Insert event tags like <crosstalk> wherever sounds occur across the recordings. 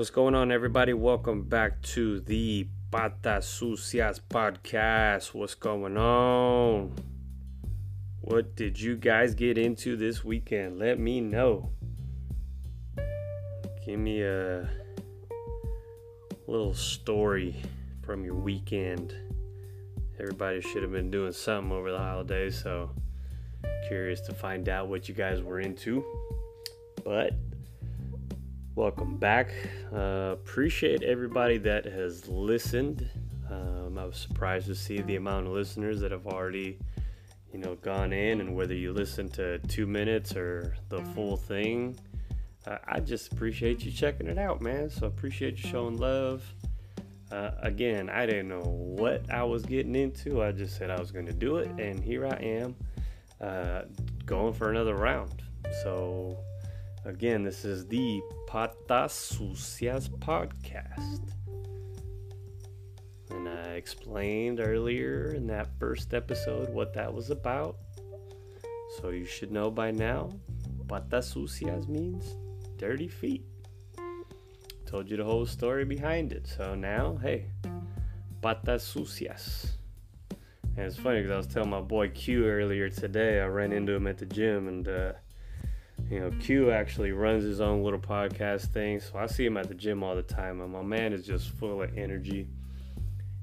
What's going on, everybody? Welcome back to the Patas Sucias podcast. What's going on? What did you guys get into this weekend? Let me know. Give me a little story from your weekend. Everybody should have been doing something over the holidays, so curious to find out what you guys were into. But welcome back. Uh, appreciate everybody that has listened. Um, I was surprised to see the amount of listeners that have already, you know, gone in, and whether you listen to two minutes or the full thing. Uh, I just appreciate you checking it out, man. So appreciate you showing love. Uh, again, I didn't know what I was getting into. I just said I was going to do it, and here I am, uh, going for another round. So Again, this is the Patas Sucias podcast. And I explained earlier in that first episode what that was about. So you should know by now, Patas Sucias means dirty feet. Told you the whole story behind it. So now, hey, Patas Sucias. And it's funny because I was telling my boy Q earlier today, I ran into him at the gym and, uh, you know, Q actually runs his own little podcast thing, so I see him at the gym all the time. And my man is just full of energy.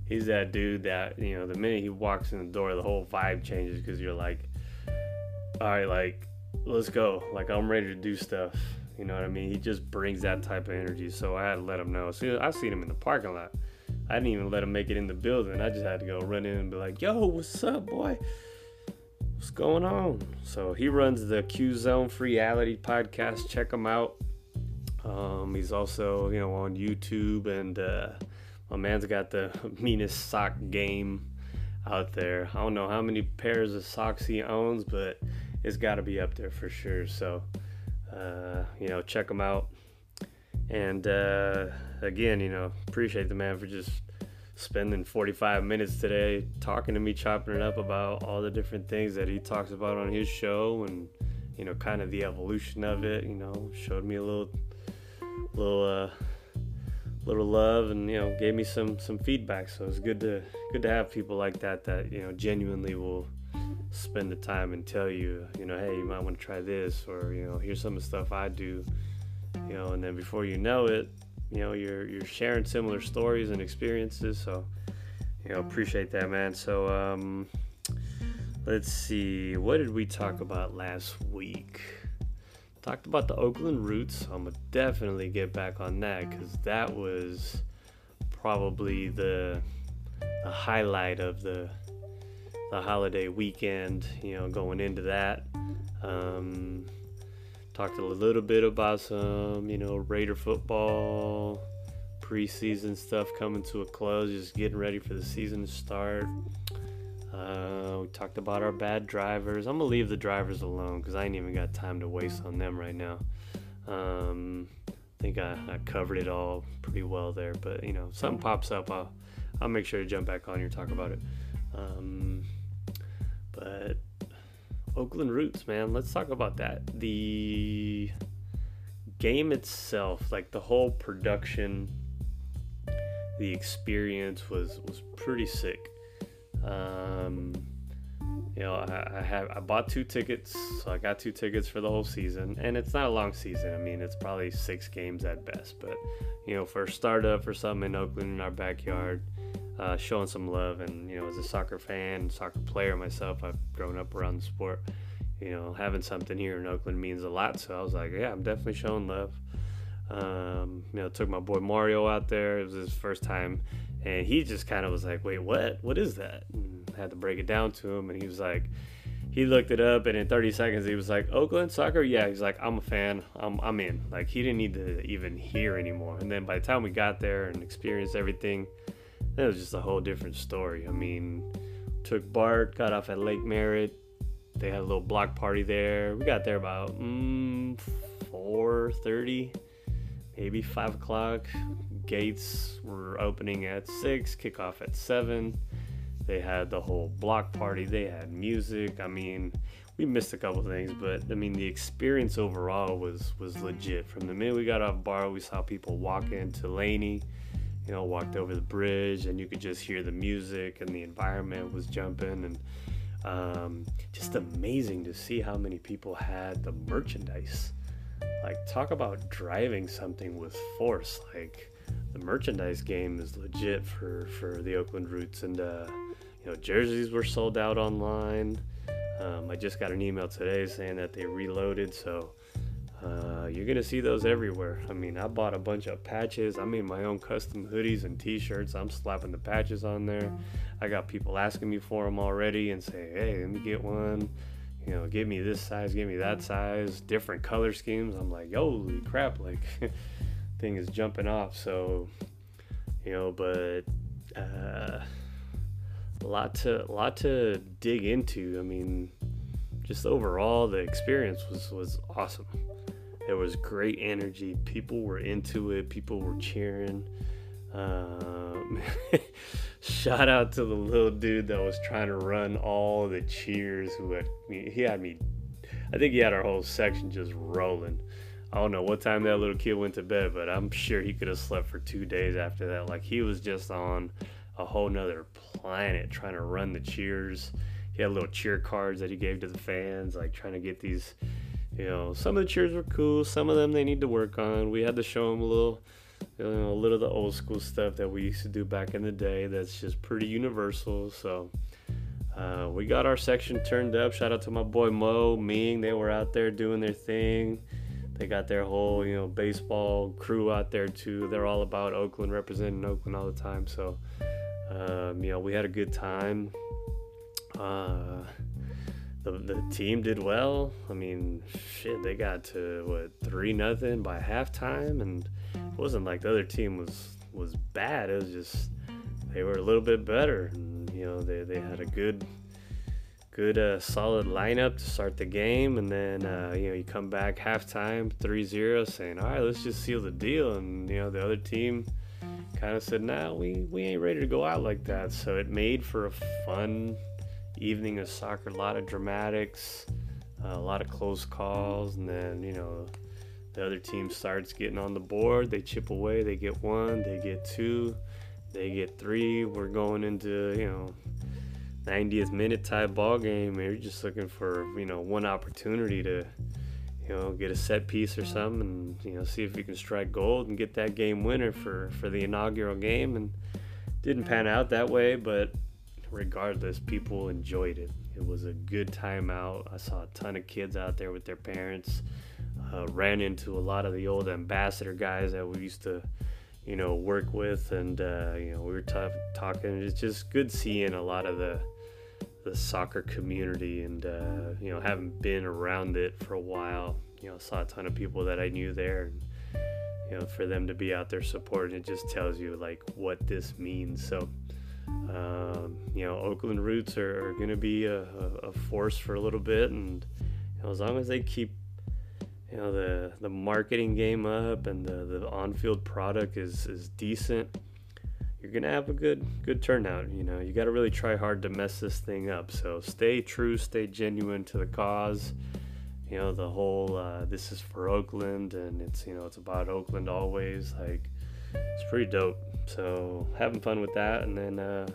He's that dude that you know, the minute he walks in the door, the whole vibe changes because you're like, all right, like, let's go. Like, I'm ready to do stuff. You know what I mean? He just brings that type of energy. So I had to let him know. So I seen him in the parking lot. I didn't even let him make it in the building. I just had to go run in and be like, yo, what's up, boy? What's going on? So he runs the Q Zone Reality podcast. Check him out. Um, he's also, you know, on YouTube, and uh, my man's got the <laughs> meanest sock game out there. I don't know how many pairs of socks he owns, but it's got to be up there for sure. So, uh, you know, check him out. And uh, again, you know, appreciate the man for just spending 45 minutes today talking to me, chopping it up about all the different things that he talks about on his show and, you know, kind of the evolution of it, you know, showed me a little, little, uh, little love and you know gave me some some feedback. So it's good to good to have people like that that you know genuinely will spend the time and tell you you know hey you might want to try this or you know here's some of the stuff i do you know and then before you know it you know you're you're sharing similar stories and experiences so you know appreciate that man. So um let's see. What did we talk about last week? Talked about the oakland roots. I'm gonna definitely get back on that because that was probably the the highlight of the the holiday weekend you know going into that. Um Talked a little bit about some, you know, Raider football, preseason stuff coming to a close, just getting ready for the season to start. Uh, we talked about our bad drivers. I'm gonna leave the drivers alone because I ain't even got time to waste on them right now. Um, I think I, I, covered it all pretty well there, but you know, something pops up, I'll I'll make sure to jump back on here talk about it. Um, but Oakland Roots, man. Let's talk about that. The game itself, like the whole production, the experience was was pretty sick. Um, you know, I, I have I bought two tickets, so I got two tickets for the whole season, and it's not a long season. I mean, it's probably six games at best, but you know, for a startup for something in Oakland in our backyard, uh, showing some love. And you know, as a soccer fan, soccer player myself, I've grown up around the sport. You know, having something here in Oakland means a lot. So I was like, yeah, I'm definitely showing love. Um, you know, took my boy Mario out there. It was his first time, and he just kind of was like, "Wait, what? What is that?" And I had to break it down to him, and he was like, he looked it up, and in 30 seconds, he was like, "Oakland soccer, yeah." He's like, "I'm a fan. I'm I'm in." Like he didn't need to even hear anymore. And then by the time we got there and experienced everything, it was just a whole different story. I mean, took Bart, got off at Lake Merritt. They had a little block party there. We got there about mm, 4:30, maybe five o'clock. Gates were opening at six, kickoff at seven. They had the whole block party. They had music. I mean, we missed a couple things, but I mean the experience overall was was legit. From the minute we got off BART, we saw people walk into Laney, you know, walked over the bridge, and you could just hear the music and the environment was jumping, and um, just amazing to see how many people had the merchandise. Like talk about driving something with force. Like the merchandise game is legit for for the Oakland Roots, and uh, you know jerseys were sold out online. Um, I just got an email today saying that they reloaded, so uh, you're gonna see those everywhere. I mean, I bought a bunch of patches. I made my own custom hoodies and T-shirts. I'm slapping the patches on there. I got people asking me for them already and say, "Hey, let me get one." You know, give me this size, give me that size, different color schemes. I'm like, holy crap! Like, <laughs> thing is jumping off. So, you know, but. Uh, a lot to a lot to dig into. I mean, just overall the experience was was awesome. There was great energy. People were into it. People were cheering. Um, <laughs> shout out to the little dude that was trying to run all the cheers. Who had he had me? I think he had our whole section just rolling. I don't know what time that little kid went to bed, but I'm sure he could have slept for two days after that. Like he was just on a whole nother planet trying to run the cheers. He had little cheer cards that he gave to the fans, like trying to get these. You know, some of the cheers were cool. Some of them they need to work on. We had to show them a little, you know, a little of the old school stuff that we used to do back in the day. That's just pretty universal. So uh, we got our section turned up. Shout out to my boy Mo, Ming. They were out there doing their thing. They got their whole, you know, baseball crew out there too. They're all about Oakland, representing Oakland all the time. So um, you know, we had a good time. Uh, the, the team did well. I mean, shit, they got to what three nothing by halftime, and it wasn't like the other team was was bad. It was just they were a little bit better. And, you know, they, they had a good good uh, solid lineup to start the game, and then uh, you know you come back halftime 3-0, saying, all right, let's just seal the deal, and you know the other team kind of said, "Nah, we we ain't ready to go out like that." So it made for a fun evening of soccer. A lot of dramatics, uh, a lot of close calls, and then you know the other team starts getting on the board. They chip away. They get one. They get two. They get three. We're going into you know 90th minute tie ball game. You're just looking for you know one opportunity to you know, get a set piece or something, and you know, see if you can strike gold and get that game winner for for the inaugural game. And didn't pan out that way, but regardless, people enjoyed it. It was a good time out. I saw a ton of kids out there with their parents. Uh, ran into a lot of the old ambassador guys that we used to, you know, work with, and uh, you know, we were tough, talking. It's just good seeing a lot of the the soccer community and uh, you know having been around it for a while you know saw a ton of people that i knew there and you know for them to be out there supporting it just tells you like what this means so um, you know oakland roots are, are going to be a, a, force for a little bit and you know, as long as they keep you know the the marketing game up and the, the on-field product is is decent you're gonna have a good good turnout. You know, you got to really try hard to mess this thing up. So stay true, stay genuine to the cause. You know, the whole uh, this is for Oakland, and it's you know it's about Oakland always. Like it's pretty dope. So having fun with that, and then uh,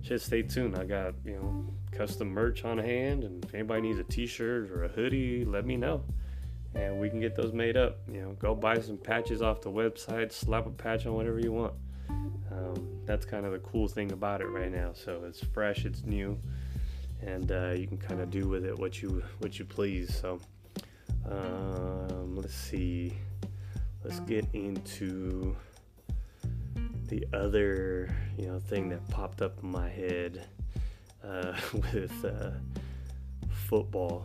just stay tuned. I got you know custom merch on hand, and if anybody needs a T-shirt or a hoodie, let me know and we can get those made up. You know, go buy some patches off the website, slap a patch on whatever you want. Um, that's kind of the cool thing about it right now. So it's fresh, it's new, and uh, you can kind of do with it what you what you please. So um, let's see, let's get into the other you know thing that popped up in my head uh, <laughs> with uh, football.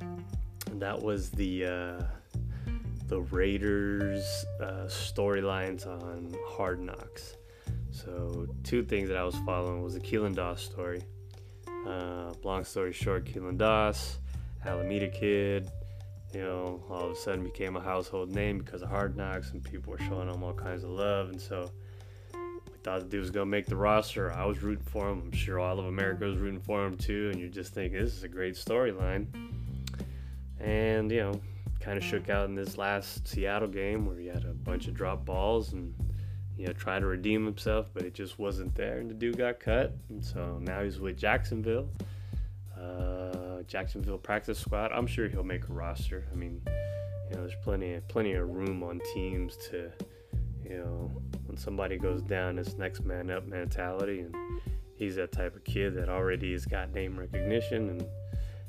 And that was the uh, the Raiders uh, storylines on Hard Knocks. So two things that I was following was the Keelan Doss story. Uh, long story short, Keelan Doss, Alameda kid, you know, all of a sudden became a household name because of Hard Knocks, and people were showing him all kinds of love. And so thought the dude was gonna make the roster. I was rooting for him. I'm sure all of America was rooting for him too. And you're just think this is a great storyline. And, you know, kind of shook out in this last Seattle game where he had a bunch of drop balls and, you know, tried to redeem himself, but it just wasn't there. And the dude got cut. And so now he's with Jacksonville. Uh, Jacksonville practice squad. I'm sure he'll make a roster. I mean, you know, there's plenty, plenty of room on teams to, you know, somebody goes down, it's next man up mentality. And he's that type of kid that already has got name recognition and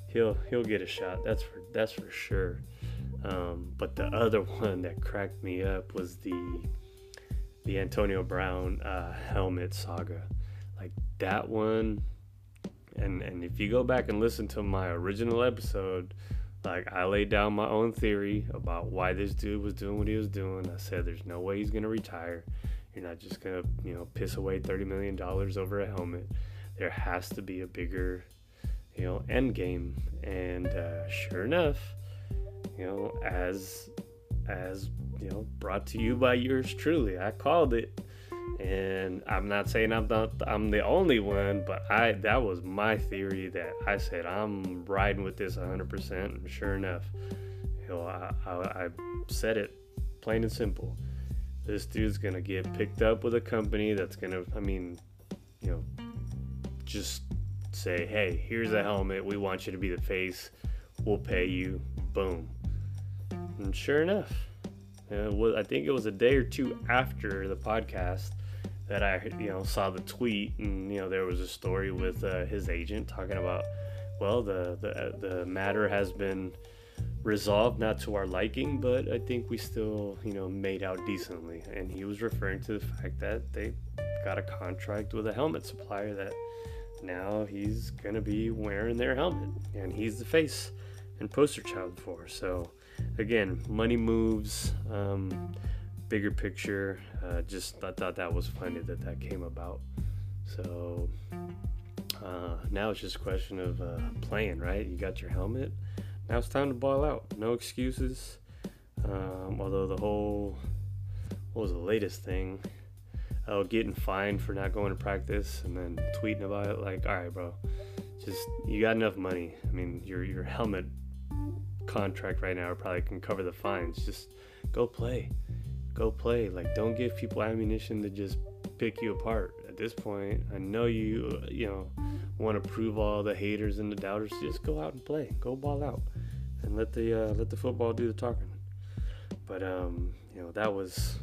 he'll he'll get a shot. That's for that's for sure. Um, but the other <laughs> one that cracked me up was the the Antonio Brown uh, helmet saga. Like that one, and and if you go back and listen to my original episode, like I laid down my own theory about why this dude was doing what he was doing. I said there's no way he's gonna retire. You're not just gonna you know piss away thirty million dollars over a helmet. There has to be a bigger you know, end game. And uh, sure enough, you know, as as you know, brought to you by yours truly, I called it. And I'm not saying I'm not I'm the only one, but I that was my theory that I said I'm riding with this 100%. And sure enough, you know, I, I, I said it plain and simple. This dude's gonna get picked up with a company that's gonna, I mean, you know, just say, hey, here's a helmet. We want you to be the face. We'll pay you. Boom. And sure enough, I think it was a day or two after the podcast that I, you know, saw the tweet, and you know, there was a story with uh, his agent talking about, well, the the the matter has been resolved, not to our liking, but I think we still, you know, made out decently. And he was referring to the fact that they got a contract with a helmet supplier that now he's gonna be wearing their helmet, and he's the face and poster child for. So, again, money moves. Um, bigger picture. Uh, just I thought that was funny that that came about. So uh, now it's just a question of uh, playing, right? You got your helmet. Now it's time to ball out. No excuses. Um, although the whole what was the latest thing? oh, getting fined for not going to practice and then tweeting about it. Like, all right, bro, just you got enough money. I mean, your your helmet contract right now probably can cover the fines. Just go play, go play. Like, don't give people ammunition to just pick you apart. At this point, I know you you know want to prove all the haters and the doubters. Just go out and play. Go ball out, and let the uh, let the football do the talking. But um, you know that was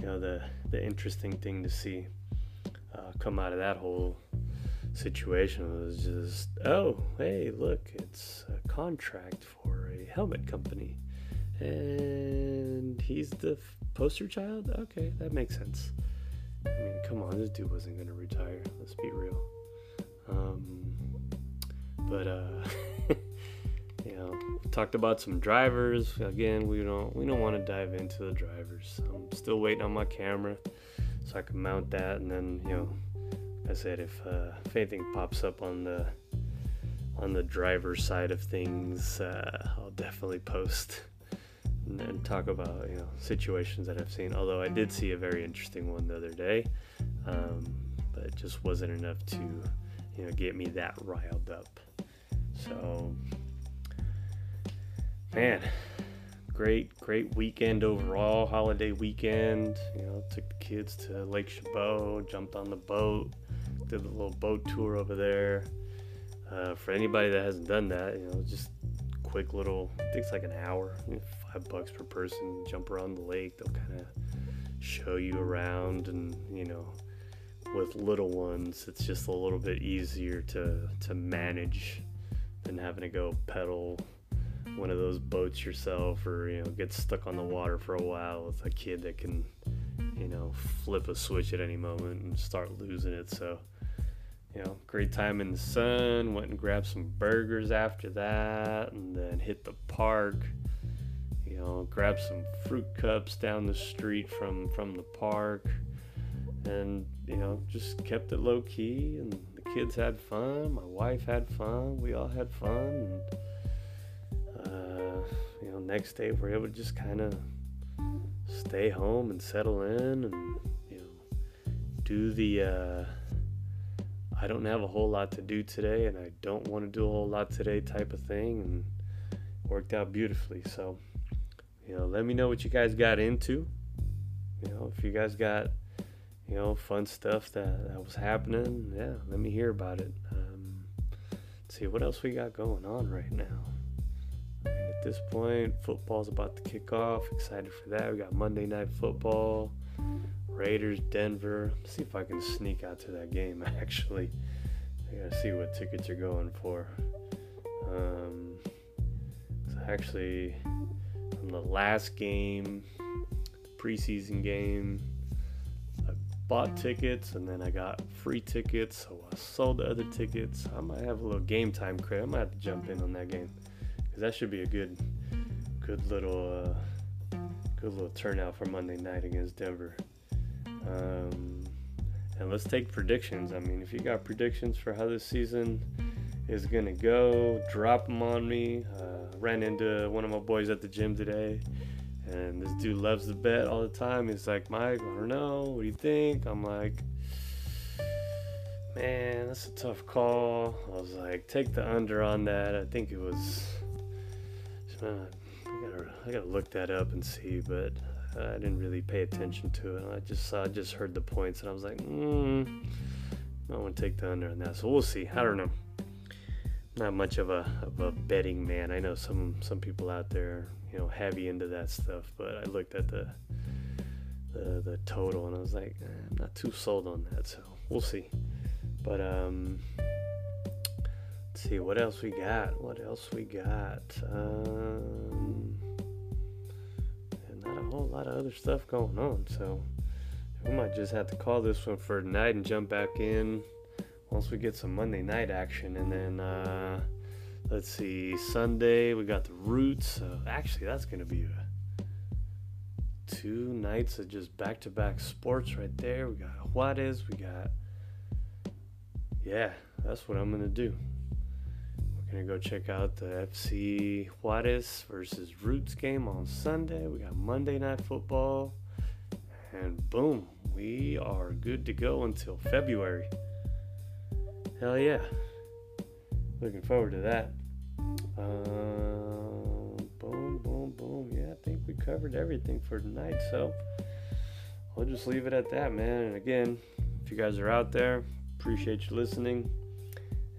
you know the the interesting thing to see uh, come out of that whole situation was just oh hey look it's a contract for a helmet company. And he's the f- poster child? Okay that makes sense. I mean come on this dude wasn't gonna retire let's be real. Um, but uh <laughs> talked about some drivers. Again, we don't we don't want to dive into the drivers. I'm still waiting on my camera so I can mount that, and then you know, I said if uh, if anything pops up on the on the driver side of things, uh, I'll definitely post and, and, talk about you know situations that I've seen. Although I did see a very interesting one the other day, um, but it just wasn't enough to you know get me that riled up. So man, great, great weekend overall. Holiday weekend. You know, took the kids to Lake Chabot, jumped on the boat, did a little boat tour over there. Uh, for anybody that hasn't done that, you know, just quick little. I think it's like an hour, five bucks per person. Jump around the lake. They'll kind of show you around, and you know, with little ones, it's just a little bit easier to to manage than having to go pedal one of those boats yourself or you know get stuck on the water for a while with a kid that can you know flip a switch at any moment and start losing it. So you know great time in the sun went and grabbed some burgers after that and then hit the park you know grabbed some fruit cups down the street from from the park and you know just kept it low key and the kids had fun my wife had fun we all had fun and next day we're able to just kind of stay home and settle in and, you know, do the, uh, I don't have a whole lot to do today and I don't want to do a whole lot today type of thing. And, worked out beautifully. So, you know, let me know what you guys got into. You know, if you guys got, you know, fun stuff that, that was happening, yeah, let me hear about it. Um, see what else we got going on right now. At this point, football's about to kick off. Excited for that. We got Monday Night Football, Raiders, Denver. Let's see if I can sneak out to that game. <laughs> Actually, I gotta see what tickets are going for. Um, actually, from the last game, the preseason game, I bought tickets and then I got free tickets, so I sold the other tickets. I might have a little game time credit. I might have to jump in on that game because that should be a good, good little, uh, good little turnout for Monday night against Denver. Um, and let's take predictions. I mean, if you got predictions for how this season is gonna go, drop them on me. Uh, ran into one of my boys at the gym today, and this dude loves to bet all the time. He's like, Mike, I don't know. What do you think? I'm like, man, that's a tough call. I was like, take the under on that. I think it was. Uh, I gotta, I gotta look that up and see, but I didn't really pay attention to it. I just saw, I just heard the points, and I was like, hmm, I want to take the under on that. So we'll see. I don't know. Not much of a of a betting man. I know some some people out there, you know, heavy into that stuff. But I looked at the the, the total, and I was like, eh, I'm not too sold on that. So we'll see. But um, let's see what else we got. What else we got? Um not a whole lot of other stuff going on. So we might just have to call this one for tonight and jump back in once we get some Monday night action. And then uh, let's see, Sunday we got the Roots. Uh, actually, that's to be a, two nights of just back to back sports right there. We got Juarez, we got. Yeah, that's what I'm going to Gonna go check out the FC Juarez versus Roots game on Sunday. We got Monday Night Football. And boom, we are good to go until February. Hell yeah. Looking forward to that. Um, boom, boom, boom. Yeah, I think we covered everything for tonight. So I'll just leave it at that, man. And again, if you guys are out there, appreciate you listening.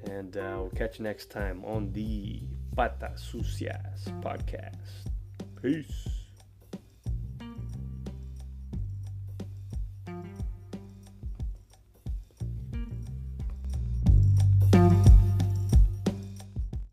And uh, we'll catch you next time on the Pata Sucias podcast. Peace.